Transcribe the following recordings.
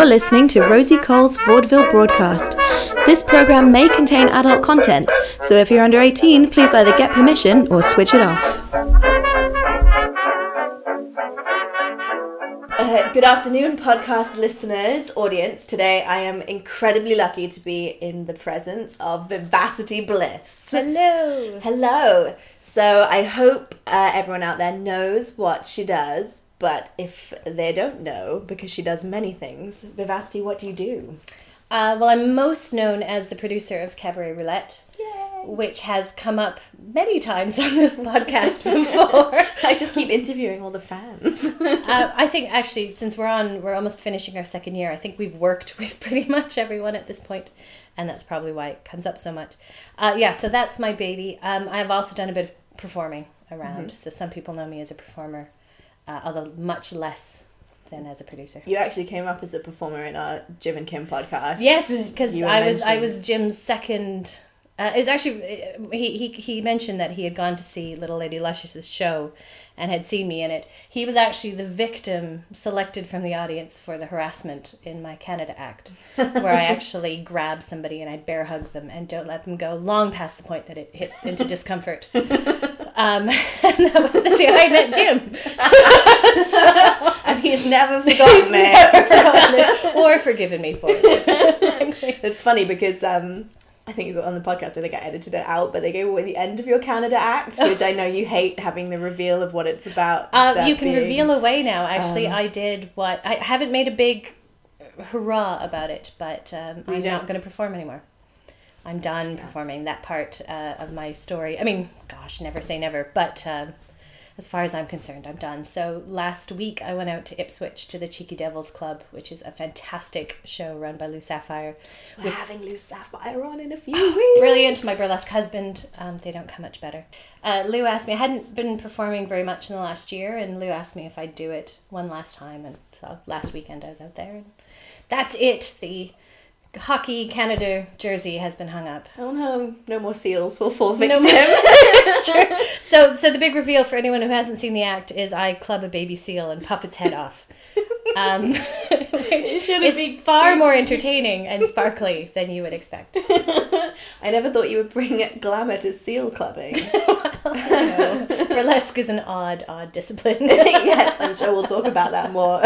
You're listening to Rosie Cole's vaudeville broadcast. This program may contain adult content, so if you're under 18, please either get permission or switch it off. Uh, good afternoon, podcast listeners, audience. Today I am incredibly lucky to be in the presence of Vivacity Bliss. Hello. Hello. So I hope uh, everyone out there knows what she does, but if they don't know, because she does many things, Vivacity, what do you do? Uh, well, I'm most known as the producer of Cabaret Roulette, Yay. which has come up many times on this podcast before. I just keep interviewing all the fans. uh, I think actually, since we're on, we're almost finishing our second year. I think we've worked with pretty much everyone at this point, and that's probably why it comes up so much. Uh, yeah, so that's my baby. Um, I've also done a bit of performing around, so some people know me as a performer, uh, although much less than as a producer. you actually came up as a performer in our Jim and Kim podcast. Yes, because I was I was Jim's second. Uh, it was actually uh, he, he he mentioned that he had gone to see Little Lady Luscious's show, and had seen me in it. He was actually the victim selected from the audience for the harassment in my Canada act, where I actually grab somebody and I bear hug them and don't let them go long past the point that it hits into discomfort. Um, and that was the day I met Jim. and he's never forgotten it. or forgiven me for it. It's funny because um, I think you got on the podcast, I think I edited it out, but they go at the end of your Canada act, which I know you hate having the reveal of what it's about. Uh, you can being- reveal away now. Actually, um, I did what I haven't made a big hurrah about it, but um, I'm don't? not going to perform anymore. I'm done performing that part uh, of my story. I mean, gosh, never say never, but um, as far as I'm concerned, I'm done. So last week I went out to Ipswich to the Cheeky Devils Club, which is a fantastic show run by Lou Sapphire. We're having Lou Sapphire on in a few weeks. Brilliant, my burlesque husband. Um, they don't come much better. Uh, Lou asked me. I hadn't been performing very much in the last year, and Lou asked me if I'd do it one last time. And so last weekend I was out there, and that's it. The hockey Canada jersey has been hung up. Oh no, no more seals will fall No victim. true. So, so the big reveal for anyone who hasn't seen the act is I club a baby seal and pop its head off. Um, which is been far more entertaining and sparkly than you would expect. I never thought you would bring glamour to seal clubbing. No. Burlesque is an odd, odd discipline. yes, I'm sure we'll talk about that more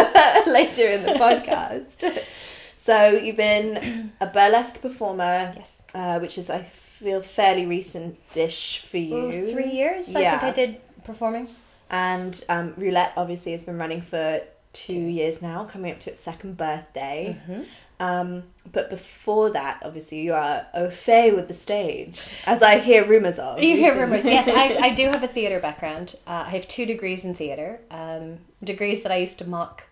later in the podcast. So you've been a burlesque performer, yes. uh, which is I feel fairly recent dish for you. Ooh, three years, I Yeah. think I did performing. And um, roulette obviously has been running for two years now, coming up to its second birthday. Mm-hmm. Um, but before that, obviously, you are au fait with the stage, as I hear rumors of. You hear rumors. Yes, I, I do have a theatre background. Uh, I have two degrees in theatre, um, degrees that I used to mock,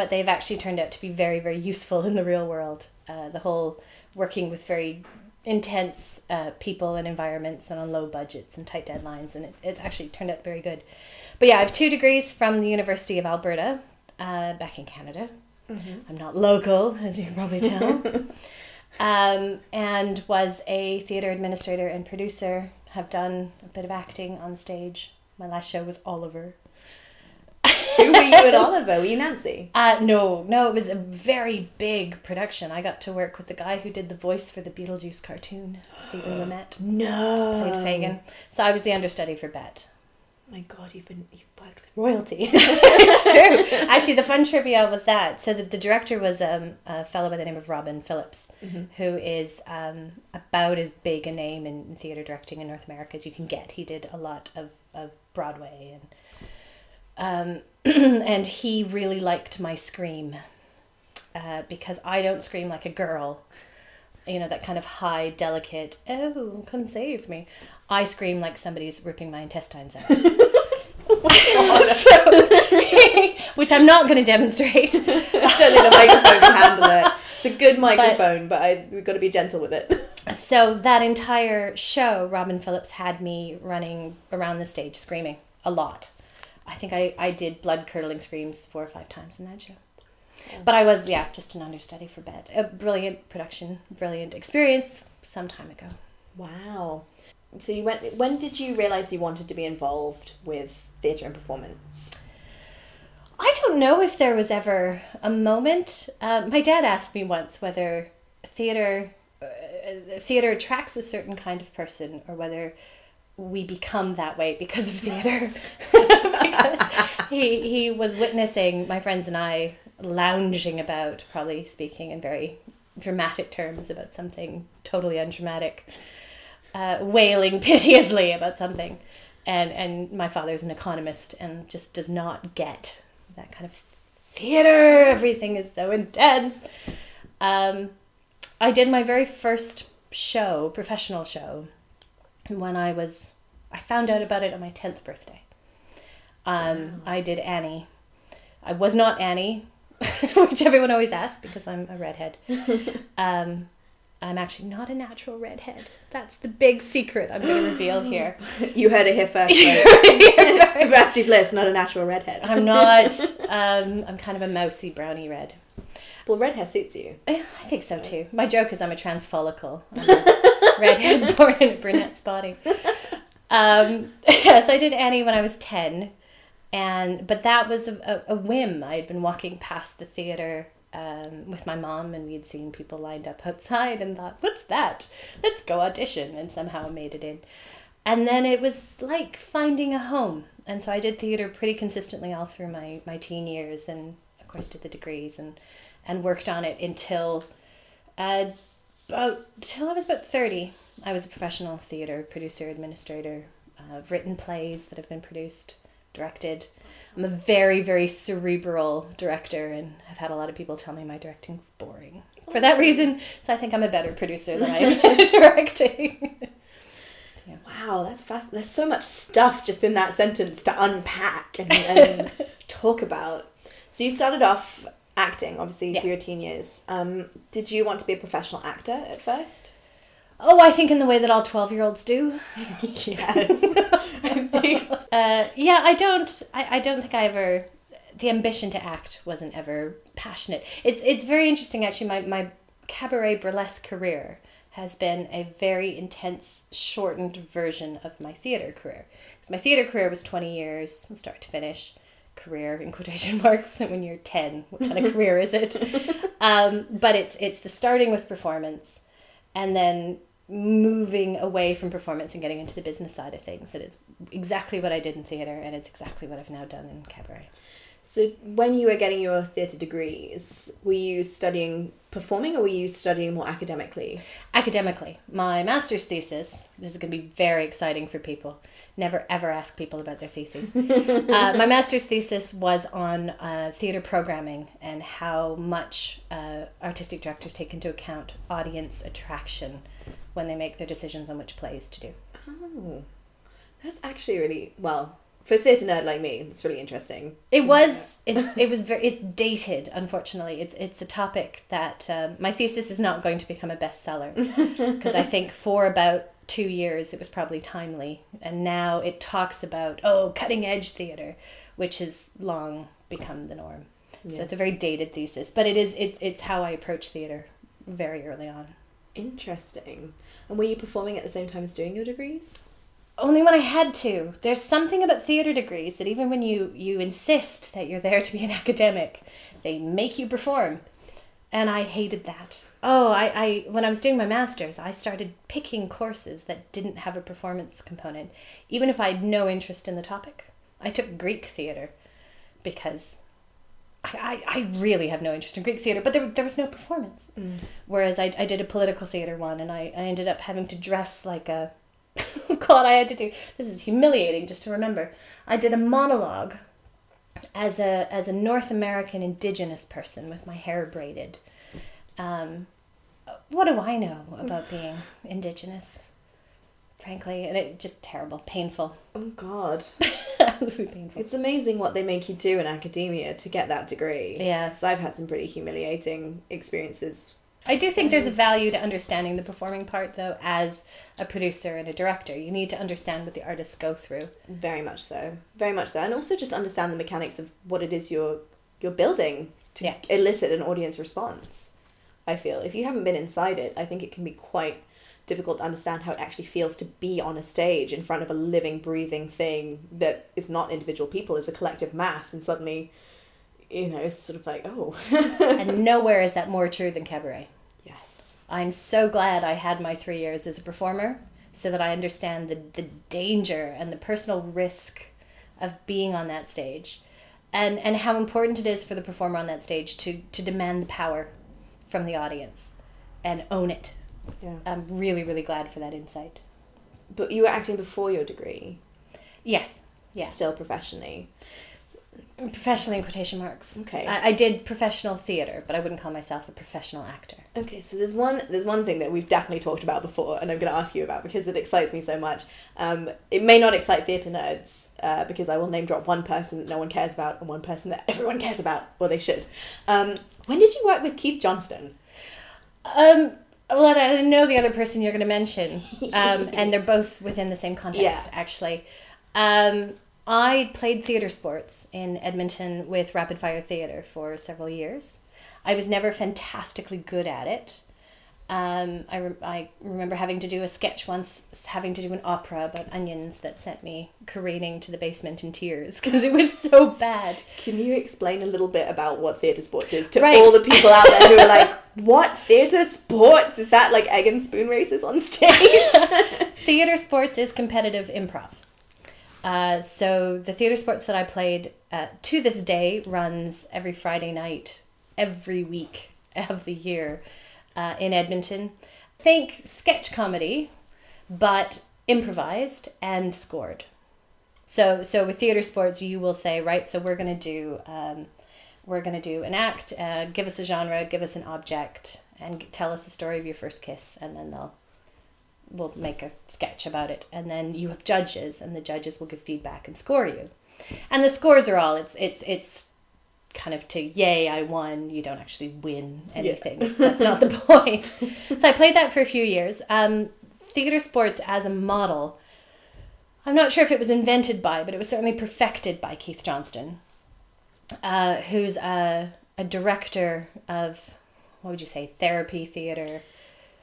but they've actually turned out to be very, very useful in the real world. Uh, the whole working with very intense uh, people and environments and on low budgets and tight deadlines, and it, it's actually turned out very good. But yeah, I have two degrees from the University of Alberta, uh, back in Canada. I'm not local, as you can probably tell. um, and was a theatre administrator and producer. Have done a bit of acting on stage. My last show was Oliver. Who were you and Oliver? Were you Nancy? Uh, no, no, it was a very big production. I got to work with the guy who did the voice for the Beetlejuice cartoon, Stephen Ouimette, No. played Fagin. So I was the understudy for Bet. My God, you've been you've worked with royalty. it's true. Actually, the fun trivia with that. So the, the director was um, a fellow by the name of Robin Phillips, who is um, about as big a name in theater directing in North America as you can get. He did a lot of, of Broadway and um, and he really liked my scream uh, because I don't scream like a girl. You know that kind of high, delicate. Oh, come save me! I scream like somebody's ripping my intestines out. which I'm not going to demonstrate. I don't think the microphone can handle it. It's a good microphone, but, I, we've got to be gentle with it. So that entire show, Robin Phillips had me running around the stage screaming a lot. I think I, I did blood curdling screams four or five times in that show. But I was, yeah, just an understudy for Bet. A brilliant production, brilliant experience some time ago. Wow. So you went. When did you realize you wanted to be involved with theatre and performance? I don't don't know if there was ever a moment. Uh, my dad asked me once whether theater uh, theater attracts a certain kind of person or whether we become that way because of theater. because he he was witnessing my friends and I lounging about, probably speaking in very dramatic terms about something totally undramatic, uh, wailing piteously about something. And, and my father's an economist and just does not get that kind of theater. Everything is so intense. Um, I did my very first show, professional show, when I was, I found out about it on my 10th birthday. Um, I did Annie. I was not Annie, which everyone always asks because I'm a redhead. Um, I'm actually not a natural redhead. That's the big secret I'm going to reveal here. You heard it here first. Vivacity Bliss, not a natural redhead. I'm not. Um, I'm kind of a mousy brownie red. Well, red hair suits you. I think so too. My joke is I'm a trans follicle. I'm a redhead born in a brunette's body. Um, yes, I did Annie when I was 10. And but that was a, a, whim. I had been walking past the theater um, with my mom, and we had seen people lined up outside, and thought, "What's that? Let's go audition." And somehow made it in. And then it was like finding a home. And so I did theater pretty consistently all through my my teen years, and of course did the degrees and and worked on it until uh, about till I was about thirty. I was a professional theater producer, administrator. I've written plays that have been produced directed. I'm a very, very cerebral director, and I've had a lot of people tell me my directing's boring for that reason. So I think I'm a better producer than I am directing. yeah. Wow, that's fast. There's so much stuff just in that sentence to unpack and, and talk about. So you started off acting, obviously, Yeah. through your teen years. Um, did you want to be a professional actor at first? Oh, I think in the way that all 12 year olds do. yes. I think. Uh, yeah, I don't. I, I don't think I ever. The ambition to act wasn't ever passionate. It's it's very interesting actually. My my cabaret burlesque career has been a very intense, shortened version of my theater career. Because my theater career was twenty years, from start to finish. Career in quotation marks. When you're ten, what kind of career is it? Um, but it's it's the starting with performance, and then moving away from performance and getting into the business side of things. And it's exactly what I did in theater, and it's exactly what I've now done in cabaret. So when you were getting your theatre degrees, were you studying performing or were you studying more academically? Academically, my master's thesis, this is going to be very exciting for people. Never ever ask people about their theses. uh, my master's thesis was on uh, theater programming and how much uh, artistic directors take into account audience attraction when they make their decisions on which plays to do. Oh, that's actually really well for a theatre nerd like me. It's really interesting. It was it, it was very it's dated. Unfortunately, it's it's a topic that um, my thesis is not going to become a bestseller because I think for about two years it was probably timely, and now it talks about oh cutting edge theater, which has long become the norm. So it's a very dated thesis, but it is it's it's how I approach theater very early on. Interesting. And were you performing at the same time as doing your degrees? Only when I had to. There's something about theater degrees that even when you you insist that you're there to be an academic, they make you perform. And I hated that. Oh, I, I when I was doing my masters, I started picking courses that didn't have a performance component, even if I had no interest in the topic. I took Greek theater because I, I, I really have no interest in Greek theater, but there, there was no performance. Mm. Whereas I, I did a political theater one and I, I ended up having to dress like a. God, I had to do. This is humiliating just to remember. I did a monologue as a as a North American indigenous person with my hair braided. Um, what do I know about being indigenous? Frankly, and it just terrible, painful, Oh God, absolutely painful. it's amazing what they make you do in academia to get that degree. Yeah. So I've had some pretty humiliating experiences. I do think there's a value to understanding the performing part, though, as a producer and a director. You need to understand what the artists go through. Very much so. Very much so. And also just understand the mechanics of what it is you're you're building to Yeah. elicit an audience response. I feel. If you haven't been inside it, I think it can be quite difficult to understand how it actually feels to be on a stage in front of a living, breathing thing that is not individual people, is a collective mass and suddenly you know, it's sort of like, oh, and nowhere is that more true than cabaret. yes. I'm so glad I had my three years as a performer so that I understand the, the danger and the personal risk of being on that stage and, and how important it is for the performer on that stage to, to demand the power from the audience and own it. Yeah. I'm really, really glad for that insight. But you were acting before your degree, Yes. Yeah. still professionally. Professionally in quotation marks. Okay. I, I did professional theater, but I wouldn't call myself a professional actor. Okay, so there's one there's one thing that we've definitely talked about before, and I'm going to ask you about because it excites me so much. Um, it may not excite theatre nerds uh, because I will name drop one person that no one cares about and one person that everyone cares about, or they should. Um, when did you work with Keith Johnstone? Um, well, I I know the other person you're going to mention, um, and they're both within the same context, Yeah. actually. Um, I played theater sports in Edmonton with Rapid Fire Theater for several years. I was never fantastically good at it. Um, I, re- I remember having to do a sketch once, having to do an opera about onions that sent me careening to the basement in tears because it was so bad. Can you explain a little bit about what theatre sports is to Right. all the people out there who are like, what theatre sports? Is that like egg and spoon races on stage? theater sports is competitive improv. Uh, so the theater sports that I played uh, to this day runs every Friday night, every week of the year uh, in Edmonton. Think sketch comedy, but improvised and scored. So so with theater sports, you will say right. So we're gonna do um, we're gonna do an act. Uh, give us a genre, give us an object, and tell us the story of your first kiss, and then they'll will make a sketch about it and then you have judges and the judges will give feedback and score you. And the scores are all it's it's it's kind of to yay i won you don't actually win anything. That's not the point. So i played that for a few years. Um, theater sports as a model i'm not sure if it was invented by but it was certainly perfected by keith johnstone uh, who's a, a director of what would you say therapy theater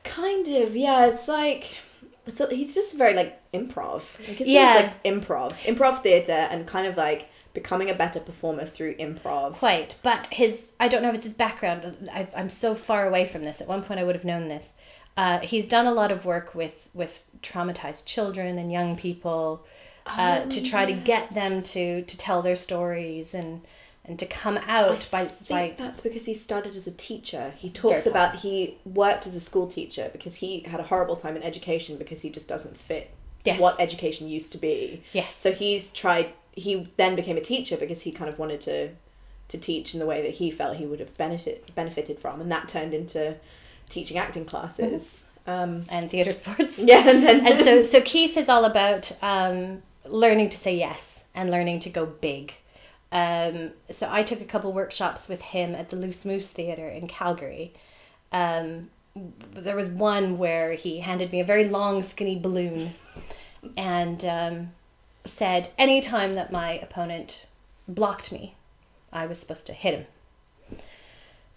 kind of, yeah. It's like. It's a, he's just very like improv. Like, Yeah. like improv, improv theatre, and kind of like becoming a better performer through improv. Quite, but his I don't know if it's his background. I, I'm so far away from this. At one point, I would have known this. Uh, he's done a lot of work with with traumatized children and young people uh, Oh, to try to get them to to tell their stories and and to come out I by think by that's because he started as a teacher. He talks Very about he worked as a school teacher because he had a horrible time in education because he just doesn't fit Yes. what education used to be. yes So he's tried. He then became a teacher because he kind of wanted to to teach in the way that he felt he would have benefited benefited from, and that turned into teaching acting classes. Um, and theater sports. yeah, and then and so so Keith is all about um, learning to say yes and learning to go big. Um, so I took a couple workshops with him at the Loose Moose Theatre in Calgary. Um, there was one where he handed me a very long, skinny balloon, and um, said anytime that my opponent blocked me, I was supposed to hit him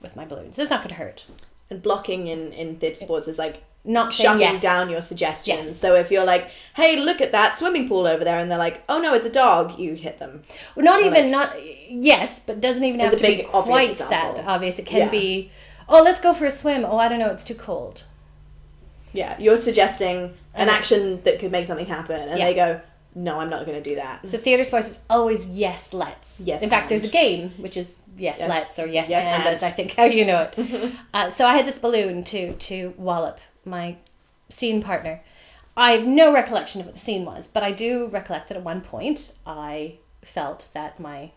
with my balloon. So it's not going to hurt. and blocking in in theatre sports is like Not shutting yes. down your suggestions. Yes. So if you're like, "Hey, look at that swimming pool over there," and they're like, "Oh no, it's a dog," you hit them. Well, not Or even not yes, but doesn't even have to be quite example. that obvious. It can Yeah. be, oh, let's go for a swim. Oh, I don't know, it's too cold. Yeah, you're suggesting an Uh, action that could make something happen, and Yeah. they go, "No, I'm not going to do that." So theater sports is always yes, let's. Yes, In fact, there's a game which is yes, Yes. let's or yes, Yes, and, and. as I think how you know it. uh, so I had this balloon to to wallop my scene partner. I have no recollection of what the scene was, but I do recollect that at one point I felt that my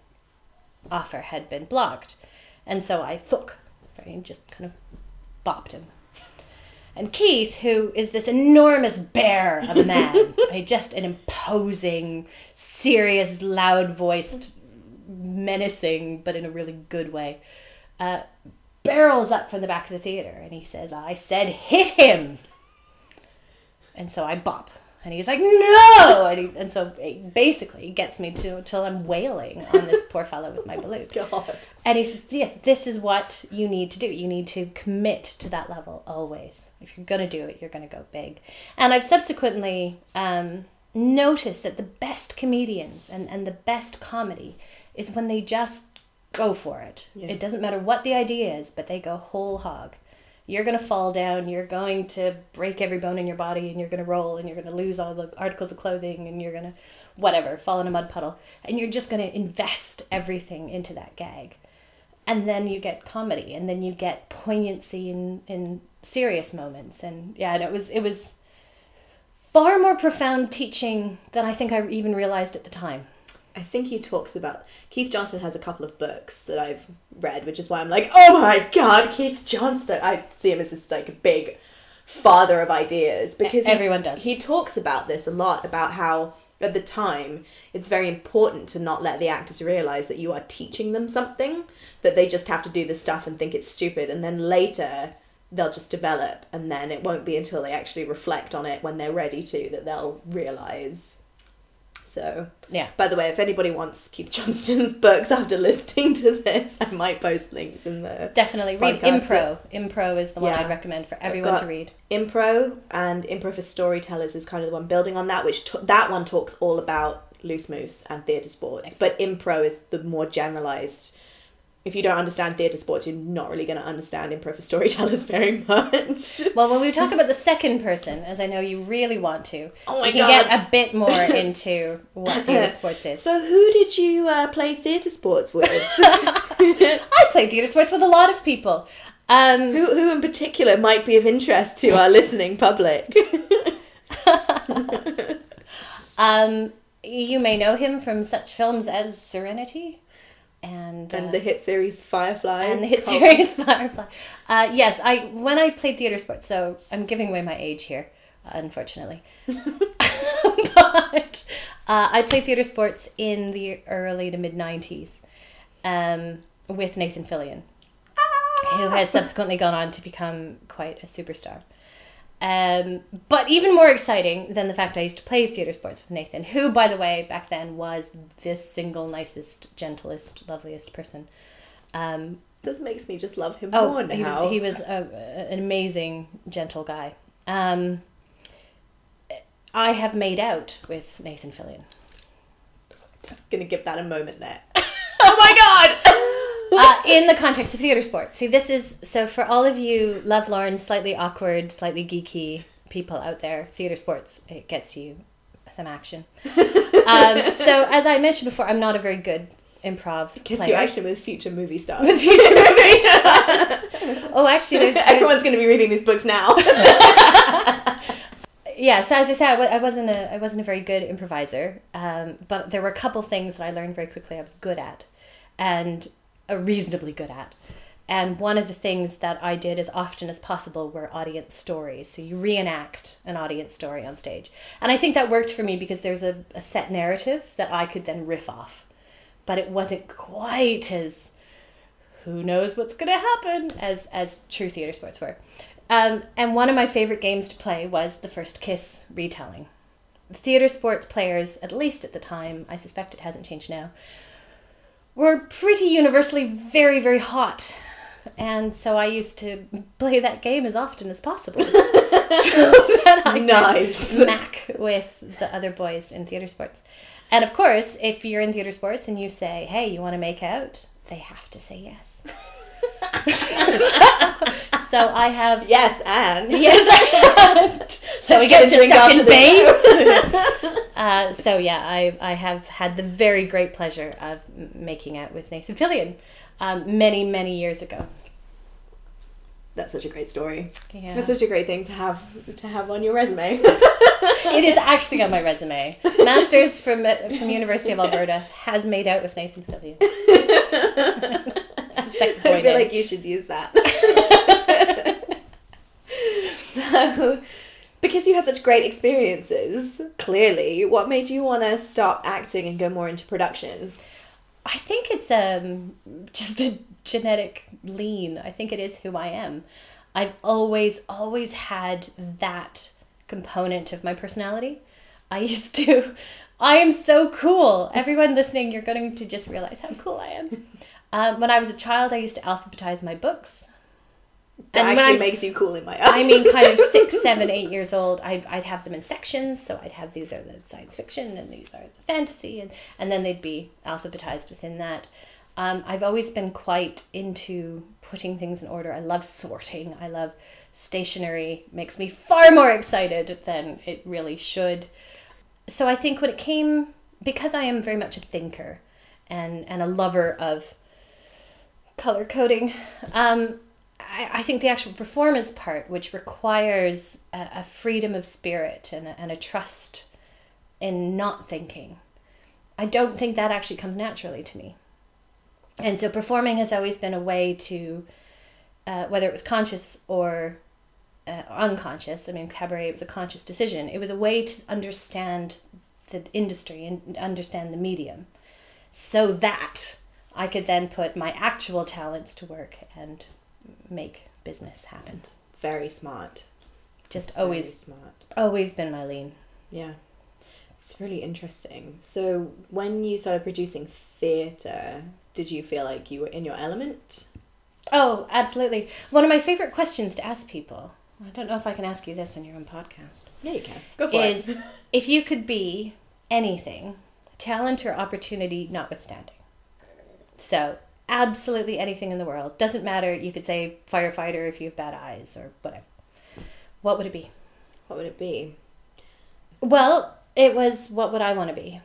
offer had been blocked, and so I thunk, very just kind of bopped him. And Keith, who is this enormous bear of a man, just an imposing, serious, loud voiced, menacing, but in a really good way, uh, barrels up from the back of the theater and he says, I said, hit him! And so I bop. And he's like, no! And, he, and so it basically gets me to till I'm wailing on this poor fellow with my balloon. God. And he says, yeah, this is what you need to do. You need to commit to that level always. If you're going to do it, you're going to go big. And I've subsequently um, noticed that the best comedians and, and the best comedy is when they just go for it. Yeah. It doesn't matter what the idea is, but they go whole hog. You're going to fall down, you're going to break every bone in your body, and you're going to roll, and you're going to lose all the articles of clothing, and you're going to, whatever, fall in a mud puddle. And you're just going to invest everything into that gag. And then you get comedy, and then you get poignancy in, in serious moments. And yeah, and it was, it was far more profound teaching than I think I even realized at the time. I think he talks about Keith Johnstone has a couple of books that I've read, which is why I'm like, oh my god, Keith Johnstone. I see him as this like big father of ideas because he- Everyone does. He talks about this a lot about how at the time it's very important to not let the actors realize that you are teaching them something that they just have to do this stuff and think it's stupid and then later they'll just develop and then it won't be until they actually reflect on it when they're ready to that they'll realize so Yeah. by the way, if anybody wants Keith Johnstone's books after listening to this, I might post links in the Definitely read Impro. Impro is the one Yeah. I'd recommend for everyone to read. Impro and Impro for Storytellers is kind of the one building on that, which t- that one talks all about loose moose and theatre sports. But Impro is the more generalized. If you don't understand theatre sports, you're not really going to understand Impro for Storytellers very much. Well, when we talk about the second person, as I know you really want to, Oh my we can God. get a bit more into what theatre sports is. so, who did you uh, play theatre sports with? I played theatre sports with a lot of people. Um, who, who in particular might be of interest to our listening public? um, you may know him from such films as Serenity and, uh, the hit series Firefly. and the hit series Firefly. Uh, yes, I when I played theater sports, so I'm giving away my age here, unfortunately. but uh, I played theater sports in the early to mid '90s um, with Nathan Fillion, who has subsequently gone on to become quite a superstar. Um, but even more exciting than the fact I used to play theater sports with Nathan, who, by the way, back then was the single nicest, gentlest, loveliest person. Um, This makes me just love him Oh, more now. he was he was a, an amazing, gentle guy. Um, I have made out with Nathan Fillion. just gonna give that a moment there. oh my god! Uh, in the context of theater sports. See, this is so for all of you lovelorn, slightly awkward, slightly geeky people out there. Theater sports it gets you some action. um, so, as I mentioned before, I'm not a very good improv Gets player. you action with future movie stars. with future movies. oh, actually, there's, there's Everyone's gonna be reading these books now. yeah so as i said I wasn't a i wasn't a very good improviser um, but there were a couple things that i learned very quickly i was good at and reasonably good at. And one of the things that i did as often as possible were audience stories. So you reenact an audience story on stage. And i think that worked for me because there's a, a set narrative that i could then riff off. But it wasn't quite as who knows what's going to happen as as true theater sports were. Um, and one of my favorite games to play was the first kiss retelling. Theater sports players at least at the time i suspect it hasn't changed now were pretty universally very very hot and so i used to play that game as often as possible so that i could nice. smack with the other boys in theater sports. And of course, if you're in theater sports and you say, "Hey, you want to make out?" they have to say yes. so I have Yes, and yes. so we get to second the base. uh, so yeah, I I have had the very great pleasure of making out with Nathan Fillion um, many many years ago. That's such a great story. Yeah. That's such a great thing to have to have on your resume. it is actually on my resume. Masters from uh, from University of Alberta has made out with Nathan Fillion. It's the second boy I feel like you should use that. so, because you had such great experiences, clearly, what made you want to stop acting and go more into production? I think it's um just a genetic lean. I think it is who I am. I've always always had that component of my personality. I used to I am so cool. Everyone listening, you're going to just realize how cool I am. Um, when I was a child, I used to alphabetize my books. That And actually I- makes you cool in my eyes. I mean, kind of six, seven, eight years old, I'd, I'd have them in sections. So I'd have these are the science fiction and these are the fantasy, and, and then they'd be alphabetized within that. Um, I've always been quite into putting things in order. I love sorting. I love stationery. Makes me far more excited than it really should. So I think when it came, because I am very much a thinker and and a lover of color coding, um, I, I think the actual performance part, which requires a, a freedom of spirit and a, and a trust in not thinking, I don't think that actually comes naturally to me. And so performing has always been a way to, uh, whether it was conscious or uh, unconscious, I mean, cabaret was a conscious decision. It was a way to understand the industry and understand the medium so that I could then put my actual talents to work and make business happen. Very smart. Just always, smart. always been my lean. Yeah. It's really interesting. So, when you started producing theatre, did you feel like you were in your element? Oh, absolutely. One of my favorite questions to ask people, I don't know if I can ask you this on your own podcast, Yeah, you can. Go for is it. if you could be anything, talent or opportunity notwithstanding. So, absolutely anything in the world. Doesn't matter. You could say firefighter if you have bad eyes or whatever. What would it be? What would it be? Well, it was what would I want to be?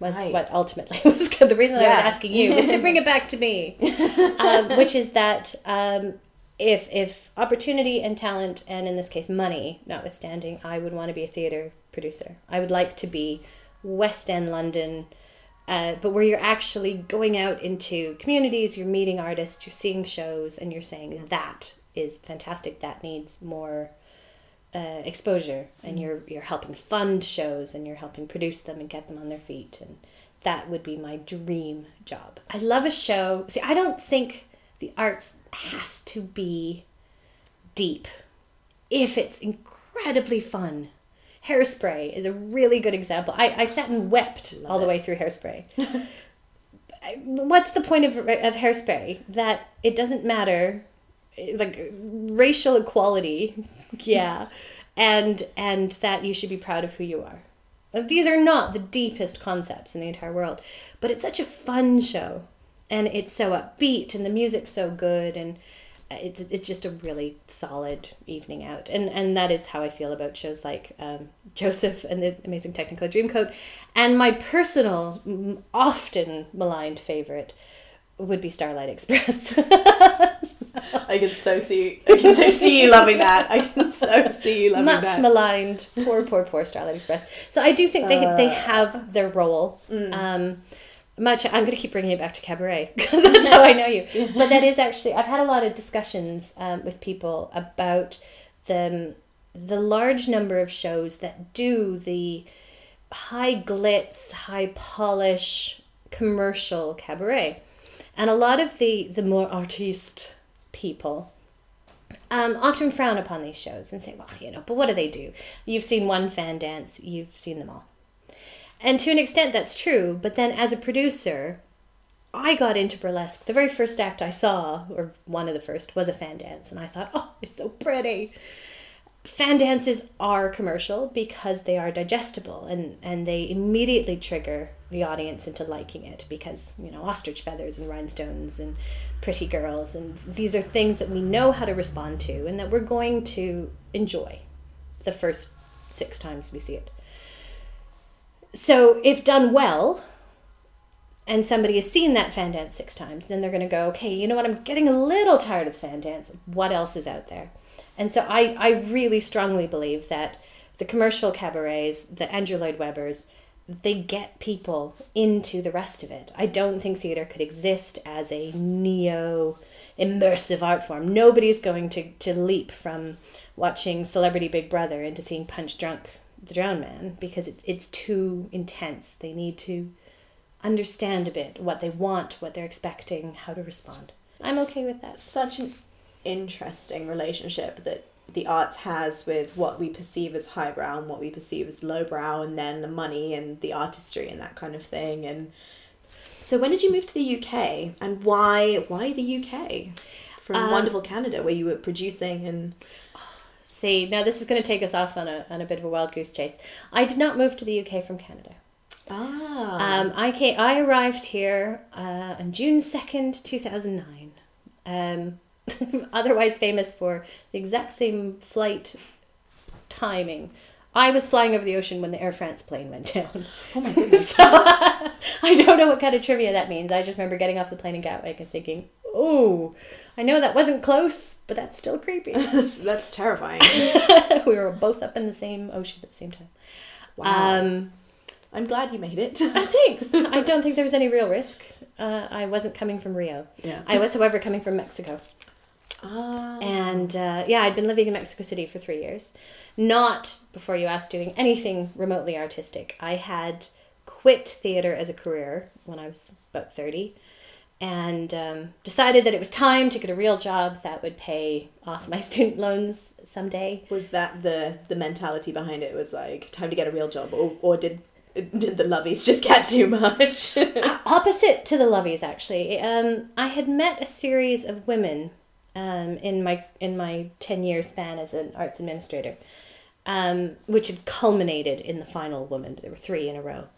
Was Right. what ultimately was the reason I was asking you was to bring it back to me, um, which is that um, if if opportunity and talent and in this case money notwithstanding, I would want to be a theater producer. I would like to be West End London, uh, but where you're actually going out into communities, you're meeting artists, you're seeing shows, and you're saying that is fantastic. That needs more uh, exposure, and you're you're helping fund shows, and you're helping produce them and get them on their feet, and that would be my dream job. I love a show. See, I don't think the arts has to be deep if it's incredibly fun. Hairspray is a really good example. I, I sat and wept Love all the way through Hairspray. What's the point of, of Hairspray? That it doesn't matter, like racial equality, yeah, and and that you should be proud of who you are. These are not the deepest concepts in the entire world, but it's such a fun show, and it's so upbeat, and the music's so good, and it's it's just a really solid evening out, and and that is how I feel about shows like um, Joseph and the Amazing Technicolor Dreamcoat, and my personal, often maligned favorite would be Starlight Express. I can so see. I can so see you loving that. I can so see you loving Much that. maligned, poor, poor, poor Starlight Express. So I do think they they Uh. have their role. Mm. Um, much. I'm going to keep bringing it back to cabaret because that's how I know you. But that is actually I've had a lot of discussions um, with people about the the large number of shows that do the high glitz, high polish commercial cabaret, and a lot of the the more artiste people um, often frown upon these shows and say, well, you know, but what do they do? You've seen one fan dance, you've seen them all. And to an extent, that's true. But then as a producer, I got into burlesque. The very first act I saw, or one of the first, was a fan dance. And I thought, oh, it's so pretty. Fan dances are commercial because they are digestible and, and they immediately trigger the audience into liking it because, you know, ostrich feathers and rhinestones and pretty girls. And these are things that we know how to respond to and that we're going to enjoy the first six times we see it. So, if done well, and somebody has seen that fan dance six times, then they're going to go, okay, you know what? I'm getting a little tired of fan dance. What else is out there? And so, I, I really strongly believe that the commercial cabarets, the Andrew Lloyd Webbers, they get people into the rest of it. I don't think theater could exist as a neo immersive art form. Nobody's going to, to leap from watching Celebrity Big Brother into seeing Punchdrunk the Drowned Man because it, it's too intense. They need to understand a bit what they want, what they're expecting, how to respond. I'm okay with that. Such an interesting relationship that the arts has with what we perceive as highbrow and what we perceive as lowbrow, and then the money and the artistry and that kind of thing. And so, when did you move to the UK, and why? Why the UK? From Um, wonderful Canada, where you were producing and See, now this is going to take us off on a, on a bit of a wild goose chase. I did not move to the UK from Canada. Ah. Um, I came, I arrived here uh, on June second, two thousand nine. Um, otherwise famous for the exact same flight timing. I was flying over the ocean when the Air France plane went down. oh my goodness. So I don't know what kind of trivia that means. I just remember getting off the plane in Gatwick and thinking, "Oh, I know that wasn't close, but that's still creepy." that's, that's terrifying. we were both up in the same ocean at the same time. Wow. Um, I'm glad you made it. thanks. I don't think there was any real risk. Uh, I wasn't coming from Rio. yeah. I was, however, coming from Mexico. Ah. And uh, yeah, I'd been living in Mexico City for three years. Not, before you asked, doing anything remotely artistic. I had quit theatre as a career when I was about 30 and um, decided that it was time to get a real job that would pay off my student loans someday. was that the the mentality behind it? Was like time to get a real job, or or did did the lovies just get too much? opposite to the Lovies, actually. Um, I had met a series of women um, in my in my ten year span as an arts administrator, um, which had culminated in the final woman. There were three in a row.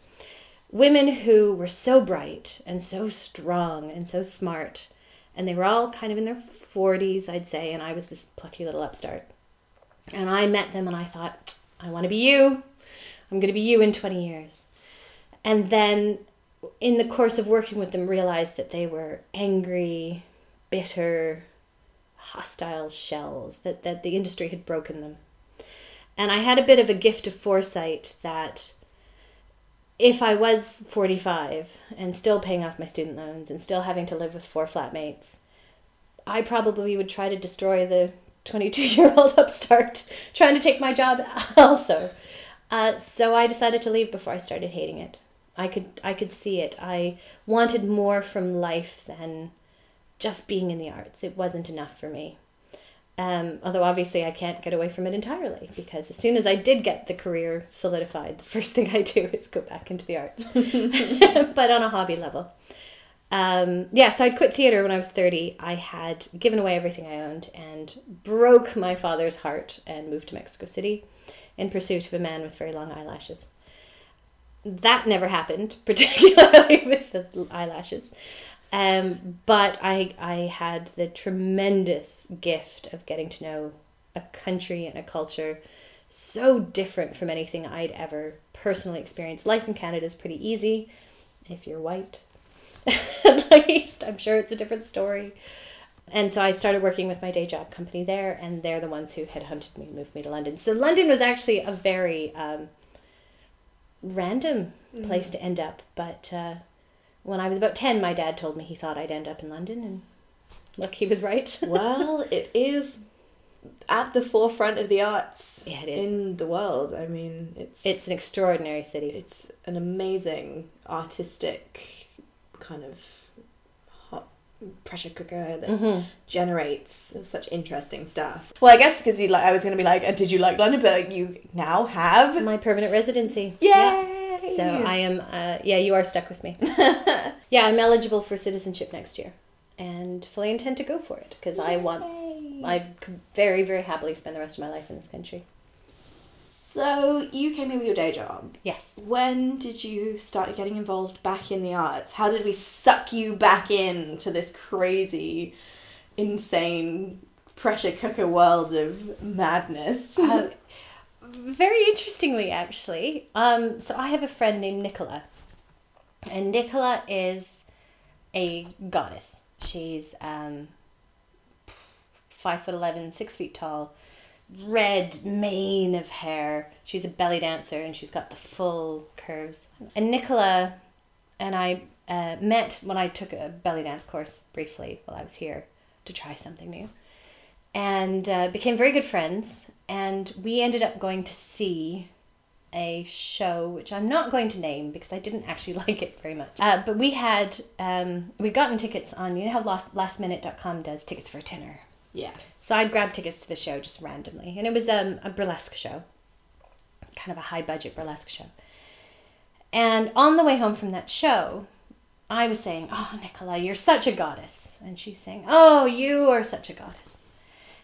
Women who were so bright and so strong and so smart, and they were all kind of in their forties, I'd say, and I was this plucky little upstart. And I met them, and I thought, I want to be you. I'm going to be you in twenty years. And then in the course of working with them realized that they were angry, bitter, hostile shells, that, that the industry had broken them. And I had a bit of a gift of foresight that if I was 45 and still paying off my student loans and still having to live with four flatmates, I probably would try to destroy the 22 year old upstart trying to take my job also. Uh, so I decided to leave before I started hating it. I could I could see it. I wanted more from life than just being in the arts. It wasn't enough for me. Um, although obviously I can't get away from it entirely because as soon as I did get the career solidified, the first thing I do is go back into the arts, but on a hobby level. Um, yeah, so I'd quit theater when I was 30. I had given away everything I owned and broke my father's heart and moved to Mexico City in pursuit of a man with very long eyelashes. That never happened, particularly with the eyelashes. Um, but I I had the tremendous gift of getting to know a country and a culture so different from anything I'd ever personally experienced. Life in Canada is pretty easy if you're white. At least I'm sure it's a different story. And so I started working with my day job company there, and they're the ones who had hunted me, moved me to London. So London was actually a very um, random place to end up. But uh, when I was about 10, my dad told me he thought I'd end up in London, and look, he was right. well, it is at the forefront of the arts Yeah, it is. in the world. I mean, it's It's an extraordinary city. it's an amazing artistic kind of hot pressure cooker that hmm generates such interesting stuff. Well, I guess because you like, I was gonna be like, uh, did you like London? But you now have. My permanent residency. Yay! So I am, uh, yeah, you are stuck with me. yeah, I'm eligible for citizenship next year and fully intend to go for it because I want, I could very, very happily spend the rest of my life in this country. So you came here with your day job. Yes. When did you start getting involved back in the arts? How did we suck you back into this crazy, insane pressure cooker world of madness? Uh, very interestingly, actually, um, so I have a friend named Nicola, and Nicola is a goddess. She's um, five foot eleven, six feet tall, red mane of hair. She's a belly dancer, and she's got the full curves. And Nicola and I uh, met when I took a belly dance course briefly while I was here to try something new and uh, became very good friends. And we ended up going to see a show, which I'm not going to name because I didn't actually like it very much. Uh, but we had um, we'd gotten tickets on you know how last lastminute.com does tickets for a tenner. yeah. So I'd grabbed tickets to the show just randomly, and it was um, a burlesque show, kind of a high budget burlesque show. And on the way home from that show, I was saying, "Oh, Nicola, you're such a goddess," and she's saying, "Oh, you are such a goddess."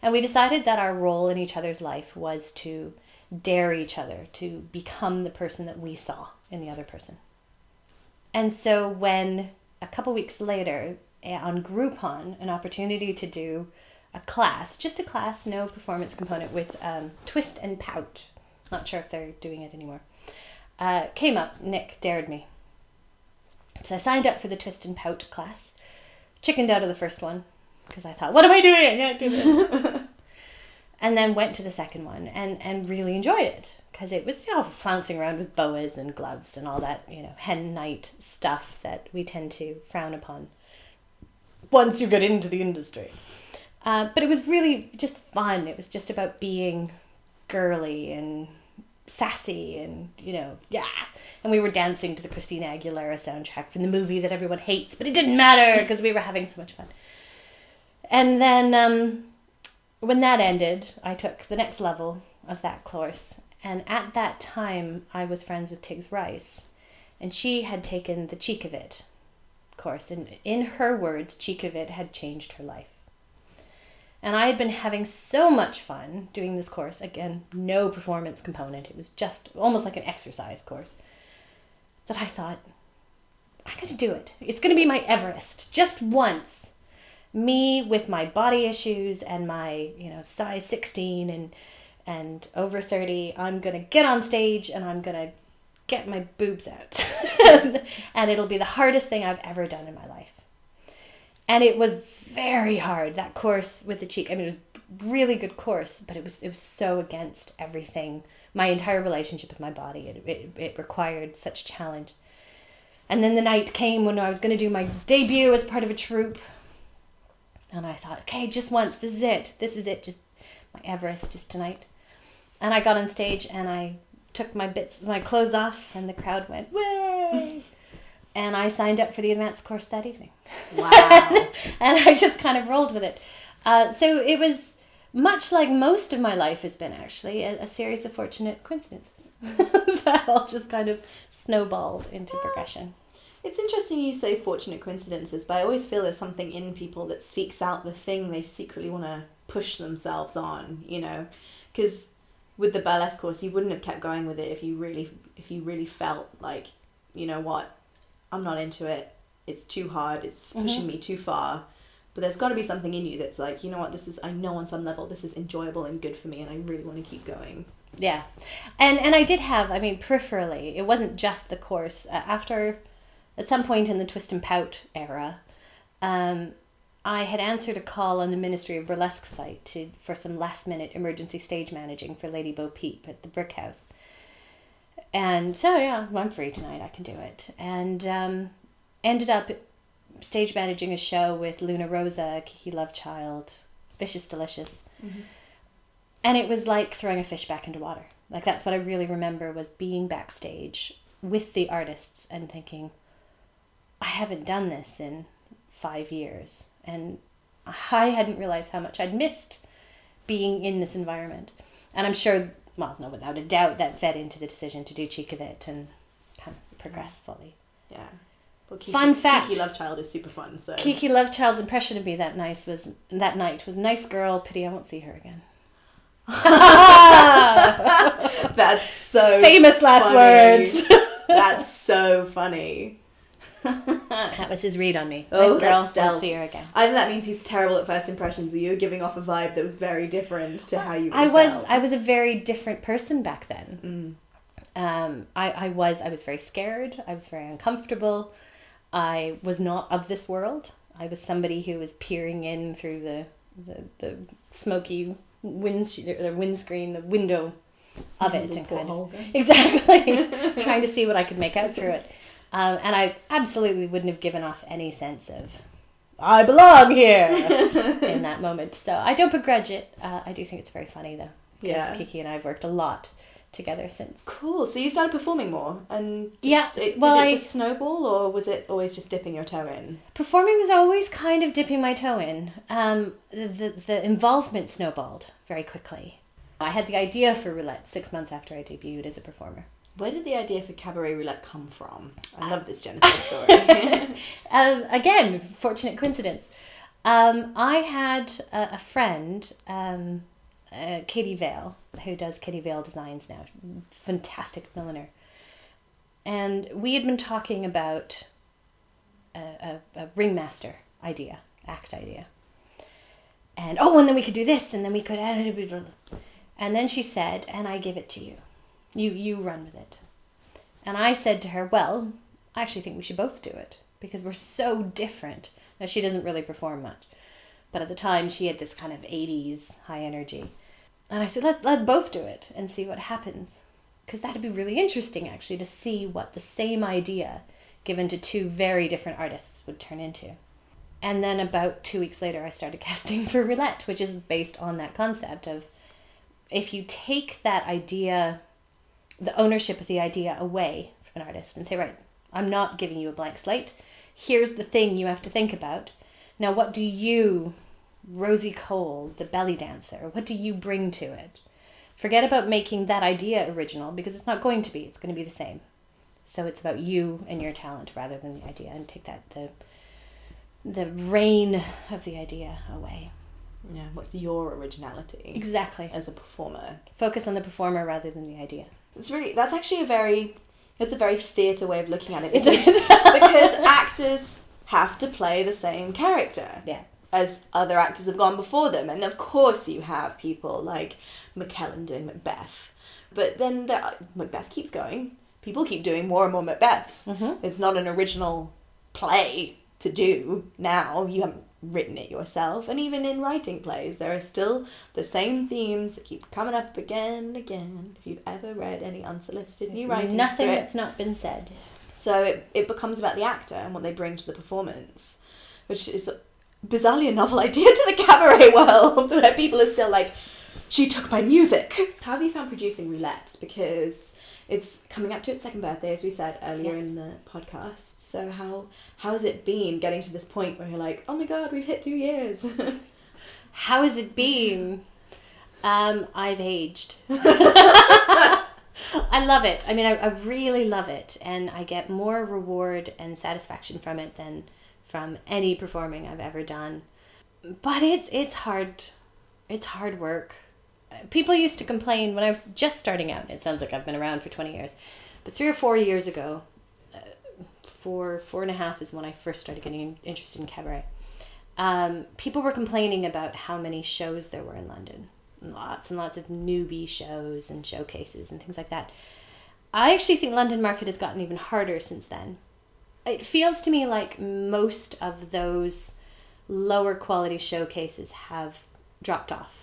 And we decided that our role in each other's life was to dare each other to become the person that we saw in the other person. And so when a couple weeks later eh, on Groupon, an opportunity to do a class, just a class, no performance component with um, Twist and Pout. Not sure if they're doing it anymore. Uh, came up, Nick dared me. So I signed up for the Twist and Pout class, chickened out of the first one because I thought, what am I doing? I can't do this. and then went to the second one and, and really enjoyed it because it was you know, flouncing around with boas and gloves and all that you know hen night stuff that we tend to frown upon once you get into the industry. Uh, but it was really just fun. It was just about being girly and sassy and you know yeah and we were dancing to the christina aguilera soundtrack from the movie that everyone hates but it didn't matter because we were having so much fun and then um, when that ended i took the next level of that course and at that time i was friends with tigs rice and she had taken the cheek of it course and in her words cheek of it had changed her life and I had been having so much fun doing this course. Again, no performance component. It was just almost like an exercise course. That I thought, I gotta do it. It's gonna be my Everest. Just once. Me with my body issues and my, you know, size 16 and and over 30, I'm gonna get on stage and I'm gonna get my boobs out. and it'll be the hardest thing I've ever done in my life. And it was very hard that course with the cheek. I mean, it was really good course, but it was it was so against everything. My entire relationship with my body. It it, it required such challenge. And then the night came when I was going to do my debut as part of a troupe. And I thought, okay, just once, this is it. This is it. Just my Everest is tonight. And I got on stage and I took my bits, my clothes off, and the crowd went, way. and I signed up for the advanced course that evening. Wow. and I just kind of rolled with it. Uh, so it was much like most of my life has been actually a, a series of fortunate coincidences that all just kind of snowballed into progression. It's interesting you say fortunate coincidences, but I always feel there's something in people that seeks out the thing they secretly want to push themselves on, you know? Because with the burlesque course, you wouldn't have kept going with it if you really, if you really felt like, you know what, I'm not into it. It's too hard. It's pushing Mhm. me too far. But there's got to be something in you that's like, you know what, this is, I know on some level this is enjoyable and good for me, and I really want to keep going. Yeah, and and I did have. I mean, peripherally, it wasn't just the course. Uh, after, at some point in the twist and pout era, um, I had answered a call on the Ministry of Burlesque site to for some last minute emergency stage managing for Lady Bo Peep at the Brick House. And so yeah, I'm free tonight. I can do it. And um, ended up stage managing a show with Luna Rosa, Kiki Lovechild, Vicious Delicious and it was like throwing a fish back into water like that's what i really remember was being backstage with the artists and thinking i haven't done this in five years and i hadn't realized how much i'd missed being in this environment and i'm sure well no without a doubt that fed into the decision to do cheek of it and kind of progress mm. fully Yeah. Well, Kiki, Fun fact. Kiki Lovechild is super fun, so. kiki lovechild's impression of me that nice was that night was nice girl pity i won't see her again That's so famous last funny. words That's so funny. That was his read on me. Oh, nice girl, won't see her again. Think that means he's terrible at first impressions. Or you were giving off a vibe that was very different to how you. I was felt. I was a very different person back then. Um, I, I was I was very scared. I was very uncomfortable. I was not of this world. I was somebody who was peering in through the the, the smoky wind the windscreen, the window of it, and kind of exactly trying to see what I could make out through it. Um, and I absolutely wouldn't have given off any sense of I belong here in that moment. So I don't begrudge it. Uh, I do think it's very funny though. Because Yeah. Kiki and I have worked a lot together since. Cool. So you started performing more, and just, Yeah, it, well, did it I- snowball, or was it always just dipping your toe in? Performing was always kind of dipping my toe in. Um, the, the, the involvement snowballed very quickly. I had the idea for roulette six months after I debuted as a performer. Where did the idea for cabaret roulette come from? I love this Genesis story. Um, again, fortunate coincidence. Um, I had a, a friend, um, uh, Katie Vale, who does Katie Vale Designs now, fantastic milliner. and we had been talking about a, a, a ringmaster idea, act idea. And oh, and then we could do this, and then we could. And then she said, "And I give it to you. You you run with it." And I said to her, "Well, I actually think we should both do it because we're so different." Now she doesn't really perform much, but at the time she had this kind of '80s high energy, and I said, "Let's let's both do it and see what happens." Because that'd be really interesting, actually, to see what the same idea given to two very different artists would turn into. And then about two weeks later, I started casting for Roulette, which is based on that concept of if you take that idea, the ownership of the idea away from an artist and say, right, I'm not giving you a blank slate. Here's the thing you have to think about. Now, what do you, Rosie Cole, the belly dancer, what do you bring to it? Forget about making that idea original because it's not going to be, it's going to be the same. So it's about you and your talent rather than the idea and take that the the rein of the idea away. Yeah, what's your originality? Exactly. As a performer. Focus on the performer rather than the idea. It's really that's actually a very it's a very theatre way of looking at it. Because, because actors have to play the same character. Yeah. As other actors have gone before them. And of course you have people like McKellen doing Macbeth. But then there, Macbeth keeps going. People keep doing more and more Macbeths. Mm-hmm. It's not an original play to do now. You haven't written it yourself. And even in writing plays, there are still the same themes that keep coming up again and again. If you've ever read any unsolicited There's new writing nothing scripts. that's not been said. So it, it becomes about the actor and what they bring to the performance, which is bizarrely a novel idea to the cabaret world, where people are still like, she took my music. How have you found producing Roulette? Because it's coming up to its second birthday, as we said earlier Yes. in the podcast. So how how has it been getting to this point where you're like, oh my god, we've hit two years? How has it been? Um, I've aged. I love it. I mean, I, I really love it, and I get more reward and satisfaction from it than from any performing I've ever done. But it's it's hard. It's hard work. People used to complain when I was just starting out. It sounds like I've been around for twenty years, but three or four years ago, uh, four four and a half is when I first started getting interested in cabaret um, people were complaining about how many shows there were in London. Lots and lots of newbie shows and showcases and things like that. I actually think London market has gotten even harder since then. It feels to me like most of those lower quality showcases have dropped off.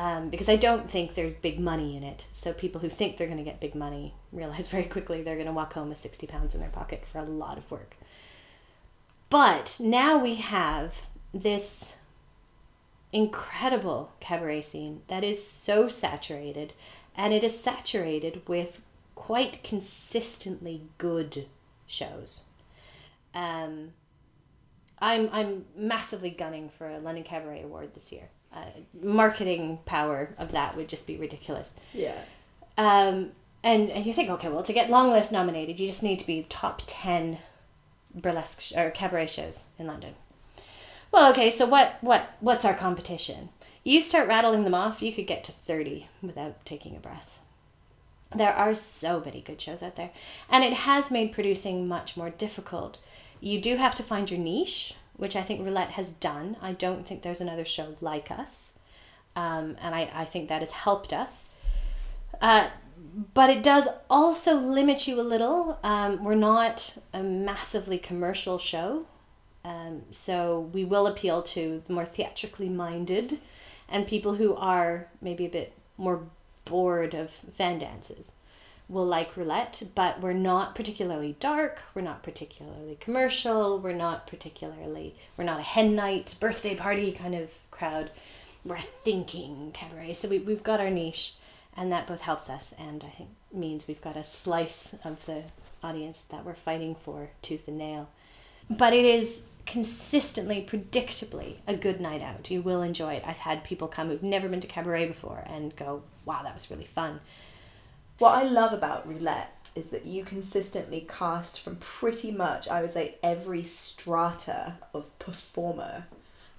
Um, because I don't think there's big money in it. So people who think they're going to get big money realize very quickly they're going to walk home with 60 pounds in their pocket for a lot of work. But now we have this incredible cabaret scene that is so saturated, and it is saturated with quite consistently good shows. Um, I'm I'm massively gunning for a London Cabaret Award this year. Uh, marketing power of that would just be ridiculous. yeah. Um, and and you think, okay, well, to get long list nominated, you just need to be top ten burlesque sh- or cabaret shows in London. Well, okay, so what what what's our competition? You start rattling them off, you could get to thirty without taking a breath. There are so many good shows out there, and it has made producing much more difficult. You do have to find your niche, which I think Roulette has done. I don't think there's another show like us, um, and I, I think that has helped us. Uh, but it does also limit you a little. Um, we're not a massively commercial show, um, so we will appeal to the more theatrically minded and people who are maybe a bit more bored of fan dances will like roulette, but we're not particularly dark, we're not particularly commercial, we're not particularly, we're not a hen night, birthday party kind of crowd. We're thinking cabaret. So we, we've got our niche, and that both helps us and I think means we've got a slice of the audience that we're fighting for tooth and nail. But it is consistently, predictably a good night out. You will enjoy it. I've had people come who've never been to cabaret before and go, wow, that was really fun. What I love about roulette is that you consistently cast from pretty much, I would say, every strata of performer.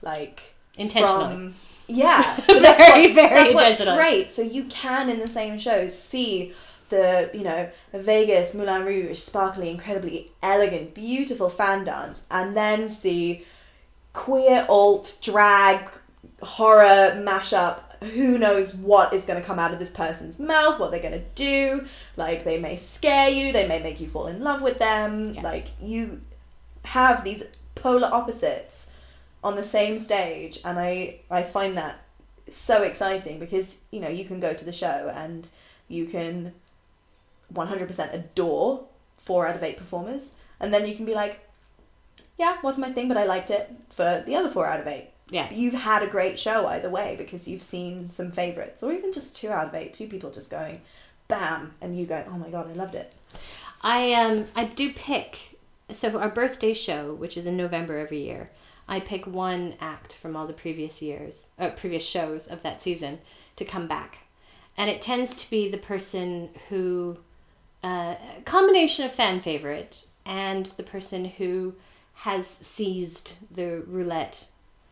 Like Intentionally. From, yeah, Very, that's what's, very that's intentional. great. So you can in the same show, see the you know Vegas Moulin Rouge sparkly, incredibly elegant, beautiful fan dance, and then see queer alt drag horror mashup. Who knows what is going to come out of this person's mouth? What they're going to do? Like they may scare you, they may make you fall in love with them. Yeah. Like you have these polar opposites on the same stage, and I I find that so exciting because you know you can go to the show and you can 100% adore four out of eight performers and then you can be like yeah wasn't my thing but i liked it for the other four out of eight Yeah. you've had a great show either way because you've seen some favorites or even just two out of eight two people just going bam and you going oh my god i loved it I um I do pick so our birthday show, which is in November every year. I pick one act from all the previous years, uh, previous shows of that season to come back, and it tends to be the person who, uh, a combination of fan favorite and the person who has seized the roulette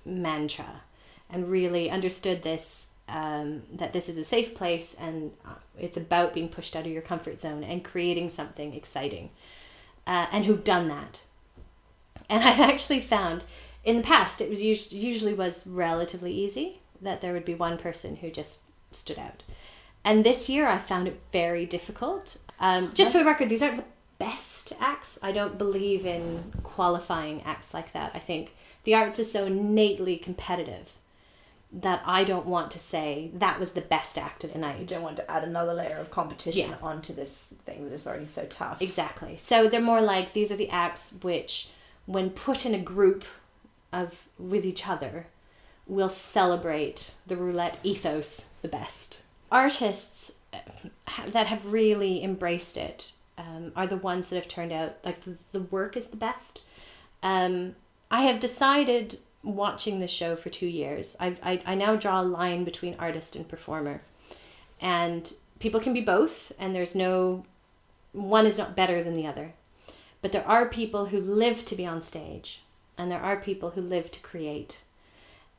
mantra and really understood this um, that this is a safe place and uh, it's about being pushed out of your comfort zone and creating something exciting uh, and who've done that. And i've actually found in the past it was us- usually was relatively easy that there would be one person who just stood out. And this year i found it very difficult um, just for the record these aren't the best acts. I don't believe in qualifying acts like that. I think the arts is so innately competitive that I don't want to say that was the best act of the night. you don't want to add another layer of competition Yeah. onto this thing that is already so tough Exactly. So they're more like these are the acts which, when put in a group of with each other, will celebrate the roulette ethos the best. Artists uh, that have really embraced it um, are the ones that have turned out like the, the work is the best. Um, I have decided watching the show for two years. I, I I now draw a line between artist and performer, and people can be both, and there's no one is not better than the other. But there are people who live to be on stage, and there are people who live to create.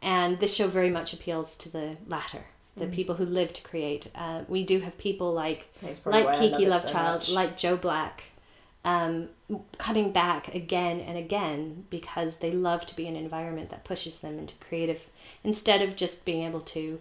And this show very much appeals to the latter, the people who live to create. Uh, we do have people like like why I love Kiki Lovechild, so like Joe Black, um, coming back again and again because they love to be in an environment that pushes them into creative instead of just being able to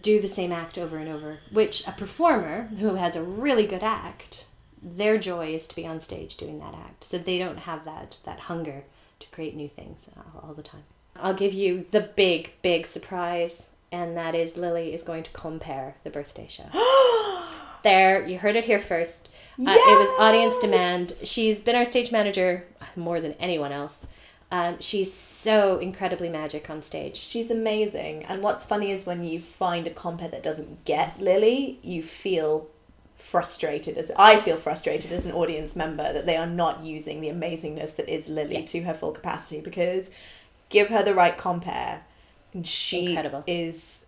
do the same act over and over. Which a performer who has a really good act, their joy is to be on stage doing that act, so they don't have that that hunger to create new things all, all the time. I'll give you the big, big surprise, and that is Lily is going to compare the birthday show. there, you heard it here first. Uh, It was audience demand. She's been our stage manager more than anyone else. Um, she's so incredibly magic on stage. She's amazing. And what's funny is when you find a compare that doesn't get Lily, you feel frustrated as I feel frustrated as an audience member that they are not using the amazingness that is Lily Yeah. to her full capacity because give her the right compare and she Incredible. is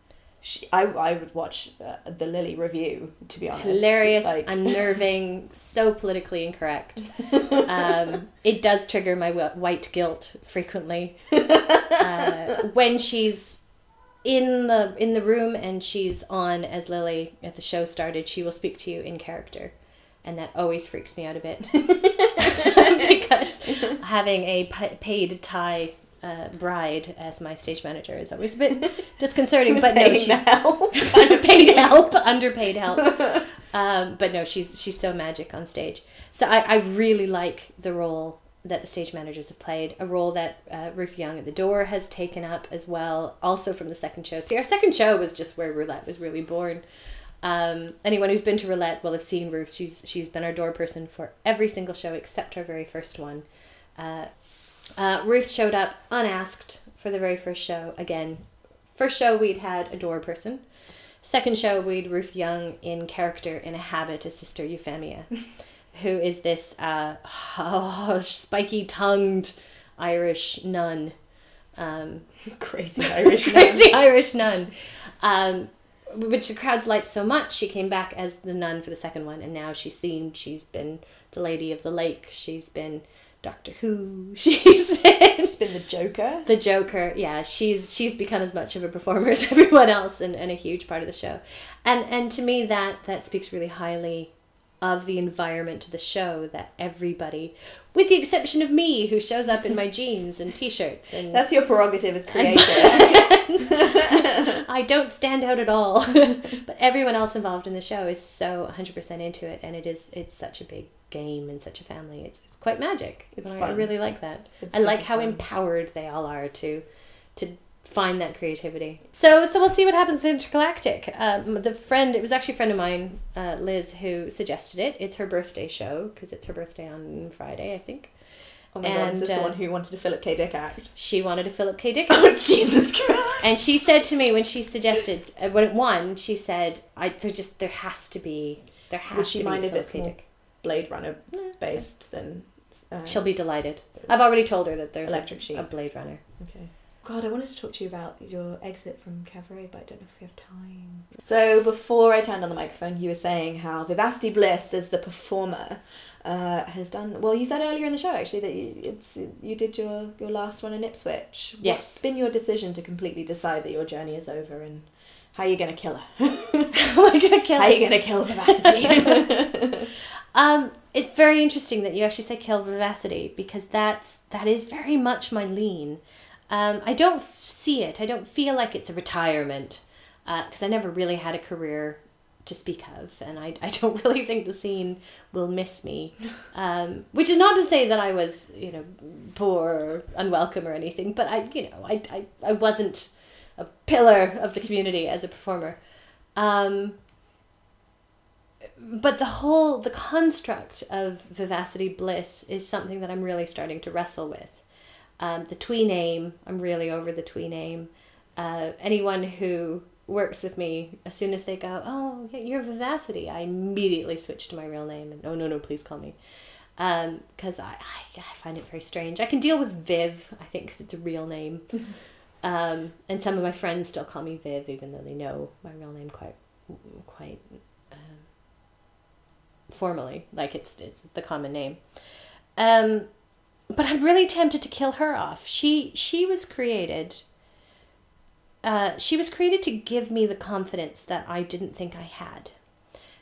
she, I, I would watch uh, the Lily revue to be honest Hilarious, like unnerving, so politically incorrect. Um, it does trigger my white guilt frequently. Uh, when she's in the in the room and she's on as Lily at the show started, she will speak to you in character, and that always freaks me out a bit because having a paid Thai uh, bride as my stage manager is always a bit disconcerting. But no, she's help. underpaid help, underpaid help. Um, but no, she's she's so magic on stage. So I, I really like the role that the stage managers have played, a role that uh, Ruth Young at the door has taken up as well, also from the second show. See, our second show was just where Roulette was really born. Um, anyone who's been to Roulette will have seen Ruth. She's she's been our door person for every single show except our very first one. Uh, uh, Ruth showed up unasked for the very first show. Again, first show we'd had a door person. Second show we'd Ruth Young in character in a habit as Sister Euphemia, who is this uh, oh, spiky tongued Irish nun. Um, crazy Irish crazy Irish nun. Um, which the crowds liked so much, she came back as the nun for the second one, and now she's themed. She's been the Lady of the Lake. She's been Doctor Who. She's been She's been the Joker. the Joker. Yeah, she's she's become as much of a performer as everyone else, and, and a huge part of the show. And and to me, that that speaks really highly of the environment to the show that everybody, with the exception of me, who shows up in my jeans and t-shirts and That's your prerogative as creator. I don't stand out at all. but everyone else involved in the show is so 100% into it and it is it's such a big game and such a family. It's it's quite magic. It's I, I really like that. It's I like how fun. empowered they all are to to find that creativity. So so we'll see what happens with Intergalactic. Um, the friend, it was actually a friend of mine, uh, Liz, who suggested it. It's her birthday show because it's her birthday on Friday, I think. Oh my god, is this And, the uh, one who wanted a Philip K. Dick act? She wanted a Philip K. Dick Oh, Jesus Christ. And she said to me when she suggested uh, when it won, she said, "I there just there has to be there has Would she to mind be if Philip it's K. more Dick." Blade Runner based than. Uh, She'll be delighted. I've already told her that there's Electric a, Sheep. a Blade Runner. Okay. God, I wanted to talk to you about your exit from Cabaret, but I don't know if we have time. So before I turned on the microphone, you were saying how Vivacity Bliss, as the performer, uh, has done well. You said earlier in the show actually that you, it's you did your your last one in Ipswich. Yes. What's been your decision to completely decide that your journey is over and how are you gonna kill her? how Am I gonna kill how are you gonna kill Vivacity? Um, it's very interesting that you actually say kill vivacity because that's that is very much my lean. Um, I don't see it. I don't feel like it's a retirement because I never really had a career to speak of, and I, I don't really think the scene will miss me. Um, which is not to say that I was you know poor or unwelcome or anything, but I you know I I, I wasn't a pillar of the community as a performer. Um, but the whole the construct of vivacity bliss is something that i'm really starting to wrestle with um, the twee name i'm really over the twee name uh, anyone who works with me as soon as they go oh yeah, you're vivacity i immediately switch to my real name and no no no please call me. Because I, I, I find it very strange. I can deal with viv i think because it's a real name. Um, and some of my friends still call me viv even though they know my real name quite quite um, formally, like it's it's the common name. Um, but I'm really tempted to kill her off. She she was created. Uh, she was created to give me the confidence that I didn't think I had.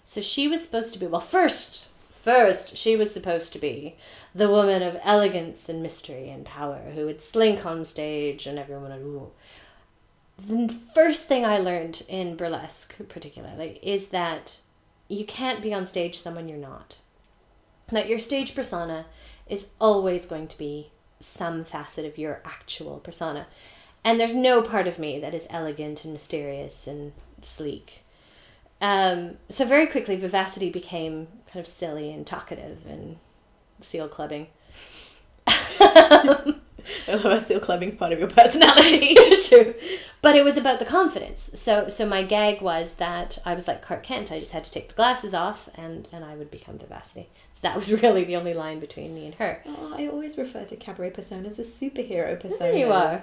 So she was supposed to be well. First, first she was supposed to be the woman of elegance and mystery and power who would slink on stage and everyone would ooh. The first thing I learned in burlesque, particularly, is that you can't be on stage someone you're not. That your stage persona is always going to be some facet of your actual persona. And there's no part of me that is elegant and mysterious and sleek. Um, so very quickly, Vivacity became kind of silly and talkative and seal clubbing. I love how seal clubbing's part of your personality. it's true. But it was about the confidence. So so my gag was that I was like Clark Kent. I just had to take the glasses off and, and I would become Vivacity. That was really the only line between me and her. Oh, I always refer to cabaret personas as superhero personas. There you are.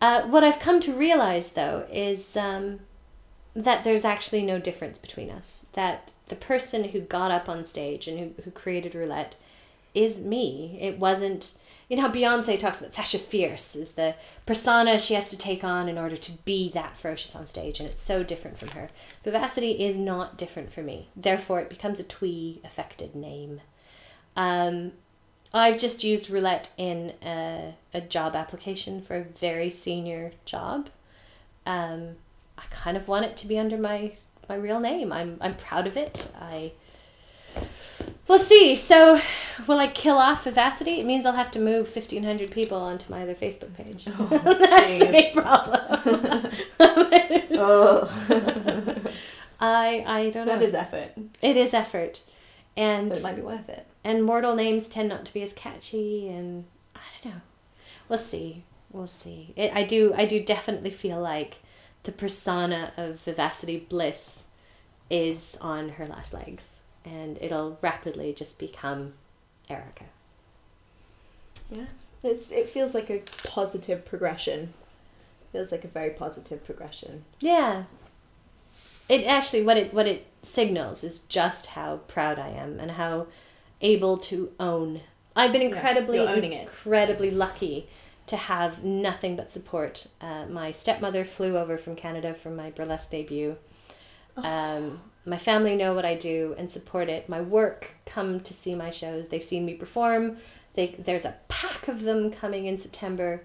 Uh, what I've come to realize, though, is um, that there's actually no difference between us. That the person who got up on stage and who, who created Roulette is me. It wasn't. You know how Beyonce talks about Sasha Fierce is the persona she has to take on in order to be that ferocious on stage, and it's so different from her. Vivacity is not different for me. Therefore, it becomes a twee affected name. Um, I've just used roulette in a, a job application for a very senior job. Um, I kind of want it to be under my my real name. I'm I'm proud of it. I we'll see. So, will I kill off Vivacity? It means I'll have to move fifteen hundred people onto my other Facebook page. Oh, That's the big problem. oh. I I don't know. that is effort. it is effort, and But it might be worth it. and mortal names tend not to be as catchy and i don't know we'll see we'll see it, i do i do definitely feel like the persona of vivacity bliss is on her last legs and it'll rapidly just become erica Yeah. It's, it feels like a positive progression. Feels like a very positive progression. yeah it actually what it what it signals is just how proud i am and how able to own i've been Yeah, incredibly you're owning it. incredibly lucky to have nothing but support uh, my stepmother flew over from canada for my burlesque debut Um, my family know what I do and support it. My work come to see my shows. They've seen me perform. They, there's a pack of them coming in September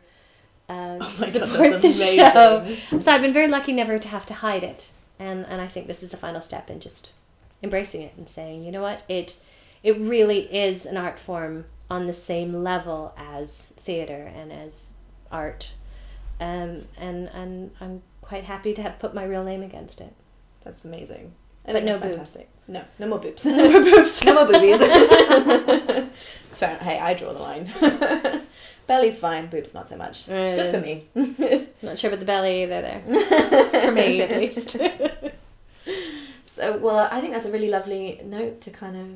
um, Oh to God, support that's the show. So I've been very lucky never to have to hide it, and and I think this is the final step in just embracing it and saying, you know what, it it really is an art form on the same level as theater and as art, um, and and I'm quite happy to have put my real name against it. That's amazing. I But no boobs. fantastic. No, no more boobs. No more boobs. no more boobies. it's fair. Hey, I draw the line. Belly's fine, boobs not so much. Uh, Just for me. Not sure about the belly. They're there for me at least. So, well, I think that's a really lovely note to kind of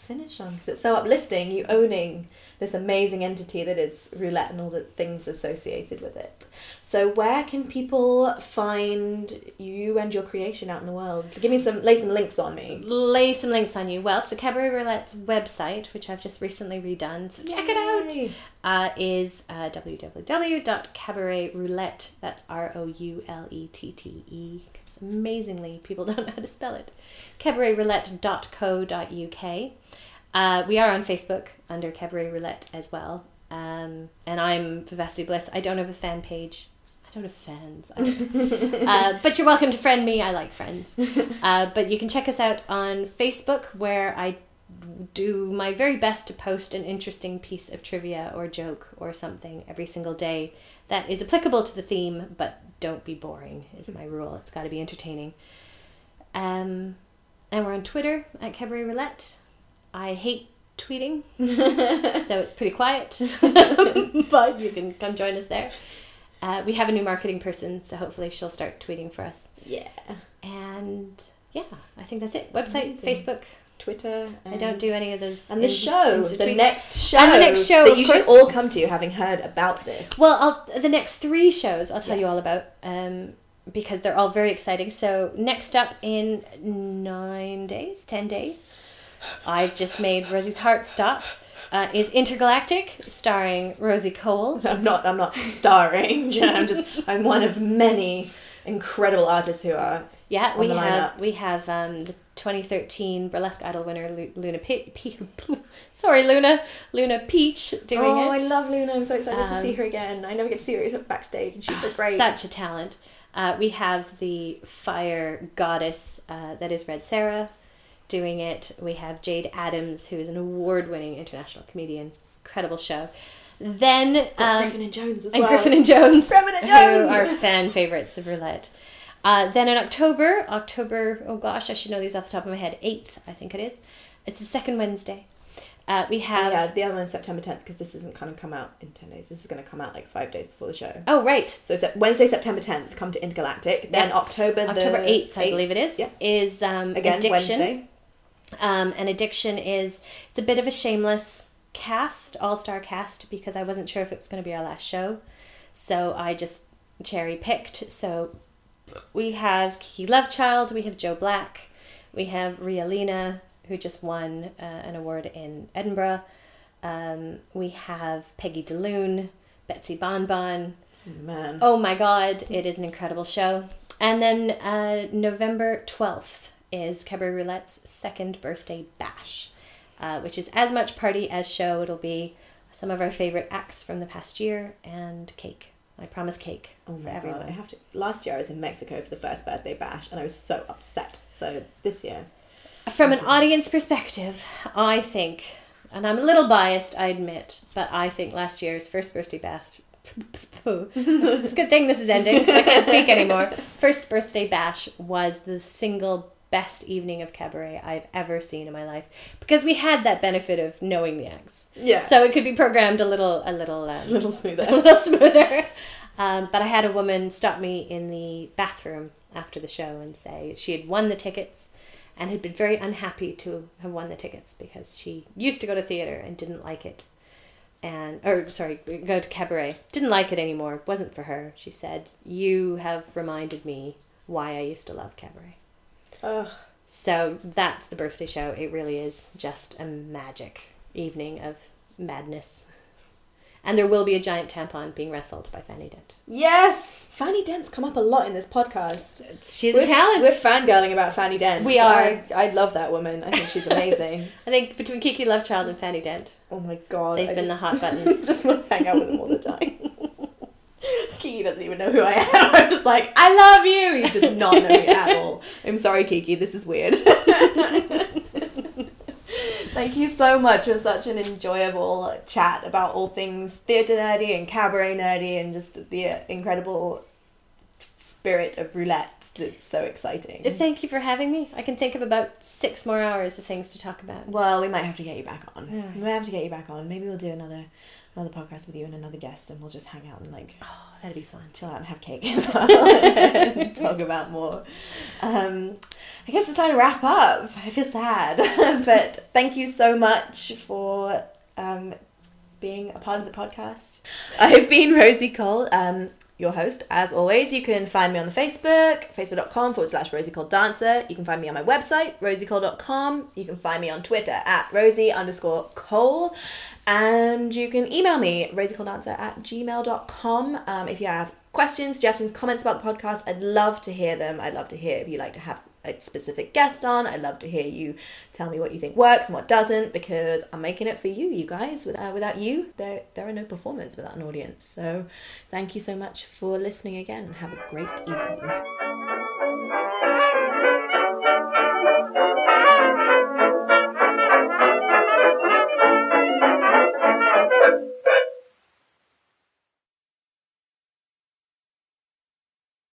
finish on because it's so uplifting. You owning this amazing entity that is roulette and all the things associated with it. So, where can people find you and your creation out in the world? Give me some, lay some links on me. Lay some links on you. Well, so Cabaret Roulette's website, which I've just recently redone, so check it out. Yay. uh, is uh, www.cabaretroulette, that's R O U L E T T E, amazingly people don't know how to spell it, cabaretroulette.co.uk. Uh, we are on Facebook under Cabaret Roulette as well. Um, and I'm Vivacity Bliss. I don't have a fan page. I don't have fans. I don't- uh, but you're welcome to friend me. I like friends. Uh, but you can check us out on Facebook where I do my very best to post an interesting piece of trivia or joke or something every single day that is applicable to the theme, but don't be boring, is my rule. It's got to be entertaining. Um, and we're on Twitter at Cabaret Roulette. I hate tweeting, so it's pretty quiet, but you can come join us there. Uh, we have a new marketing person, so hopefully she'll start tweeting for us. Yeah. And yeah, I think that's it. Website, Amazing. Facebook. Twitter. I don't do any of those. And the in- show, the tweets. next show, And the next show, that you should all come to, having heard about this. Well, I'll, the next three shows I'll tell you all about um, because they're all very exciting. So next up in nine days, ten days, I've just made Rosie's heart stop. Uh, is Intergalactic, starring Rosie Cole. I'm not. I'm not starring. I'm just. I'm one of many incredible artists who are. Yeah, we have lineup. we have um, the 2013 Burlesque Idol winner Lu- Luna Pe- Pe- sorry Luna Luna Peach doing oh, it. I love Luna. I'm so excited to Um, see her again. I never get to see her backstage, and she's so great. Such a talent. Uh, we have the fire goddess uh, that is Red Sarah doing it. We have Jade Adams, who is an award winning international comedian. Incredible show. Then um, Griffin and Jones as and well. Griffin and Jones, Griffin and who are fan favorites of roulette. Uh, then in October, October, oh gosh, I should know these off the top of my head. Eighth, I think it is. It's the second Wednesday. Uh, we have. yeah, the other one's September 10th because this isn't kind of come out in 10 days. This is going to come out like five days before the show. Oh right, So Sep- Wednesday, September 10th, come to Intergalactic. Then Yeah. October the October eighth, I believe it is. Yeah. Is um, Again, addiction. Wednesday. Um, and addiction is it's a bit of a shameless cast, all star cast, because I wasn't sure if it was going to be our last show, so I just cherry picked. So we have Kiki Lovechild, we have Joe Black, we have Ria Lina, who just won uh, an award in Edinburgh. Um, we have Peggy DeLune, Betsy Bonbon, Man. Oh my god, it is an incredible show. And then uh, November 12th is Cabaret Roulette's second birthday bash, uh, which is as much party as show. It'll be some of our favorite acts from the past year and cake. I promise cake Oh for my everyone. god, I have to. Last year I was in Mexico for the first birthday bash and I was so upset. So this year, From an audience perspective, I think, and I'm a little biased, I admit, but I think last year's first birthday bash. it's a good thing this is ending 'cause I can't speak anymore. First birthday bash was the single best evening of cabaret I've ever seen in my life because we had that benefit of knowing the acts, yeah, so it could be programmed a little, a little, a um, little a little smoother. Um, but I had a woman stop me in the bathroom after the show and say she had won the tickets and had been very unhappy to have won the tickets because she used to go to theater and didn't like it. And or sorry, go to cabaret. Didn't like it anymore. Wasn't for her. She said, "You have reminded me why I used to love cabaret." Ugh. So that's the birthday show. It really is just a magic evening of madness. And there will be a giant tampon being wrestled by Fanny Dent. Yes! Fanny Dent's come up a lot in this podcast. She's we're, a talent. We're fangirling about Fanny Dent. We are. I, I love that woman. I think she's amazing. I think between Kiki Lovechild and Fanny Dent, oh my god. they've I been just, the hot buttons. just want to hang out with them all the time. Kiki doesn't even know who I am. I'm just like, I love you. He does not know me at all. I'm sorry, Kiki. This is weird. Thank you so much for such an enjoyable chat about all things theatre nerdy and cabaret nerdy and just the incredible spirit of roulette that's so exciting. Uh, thank you for having me. I can think of about six more hours of things to talk about. Well, we might have to get you back on. Yeah. We might have to get you back on. Maybe we'll do another another podcast with you and another guest, and we'll just hang out and like Oh, that'd be fun. chill out and have cake as well. talk about more. Um, I guess it's time to wrap up. I feel sad, but thank you so much for um, being a part of the podcast. I've been Rosie Cole. Um, your host, as always. You can find me on the Facebook, facebook.com forward slash Rosie Cole Dancer. You can find me on my website, rosiecole.com. You can find me on Twitter at Rosie underscore Cole. And you can email me, rosiecoledancer at gmail.com. Um, if you have questions, suggestions, comments about the podcast, I'd love to hear them. I'd love to hear if you like to have a specific guest on. I'd love to hear you tell me what you think works and what doesn't because I'm making it for you, you guys. With, uh, without you, there, there are no performers without an audience. So thank you so much for listening again and have a great evening.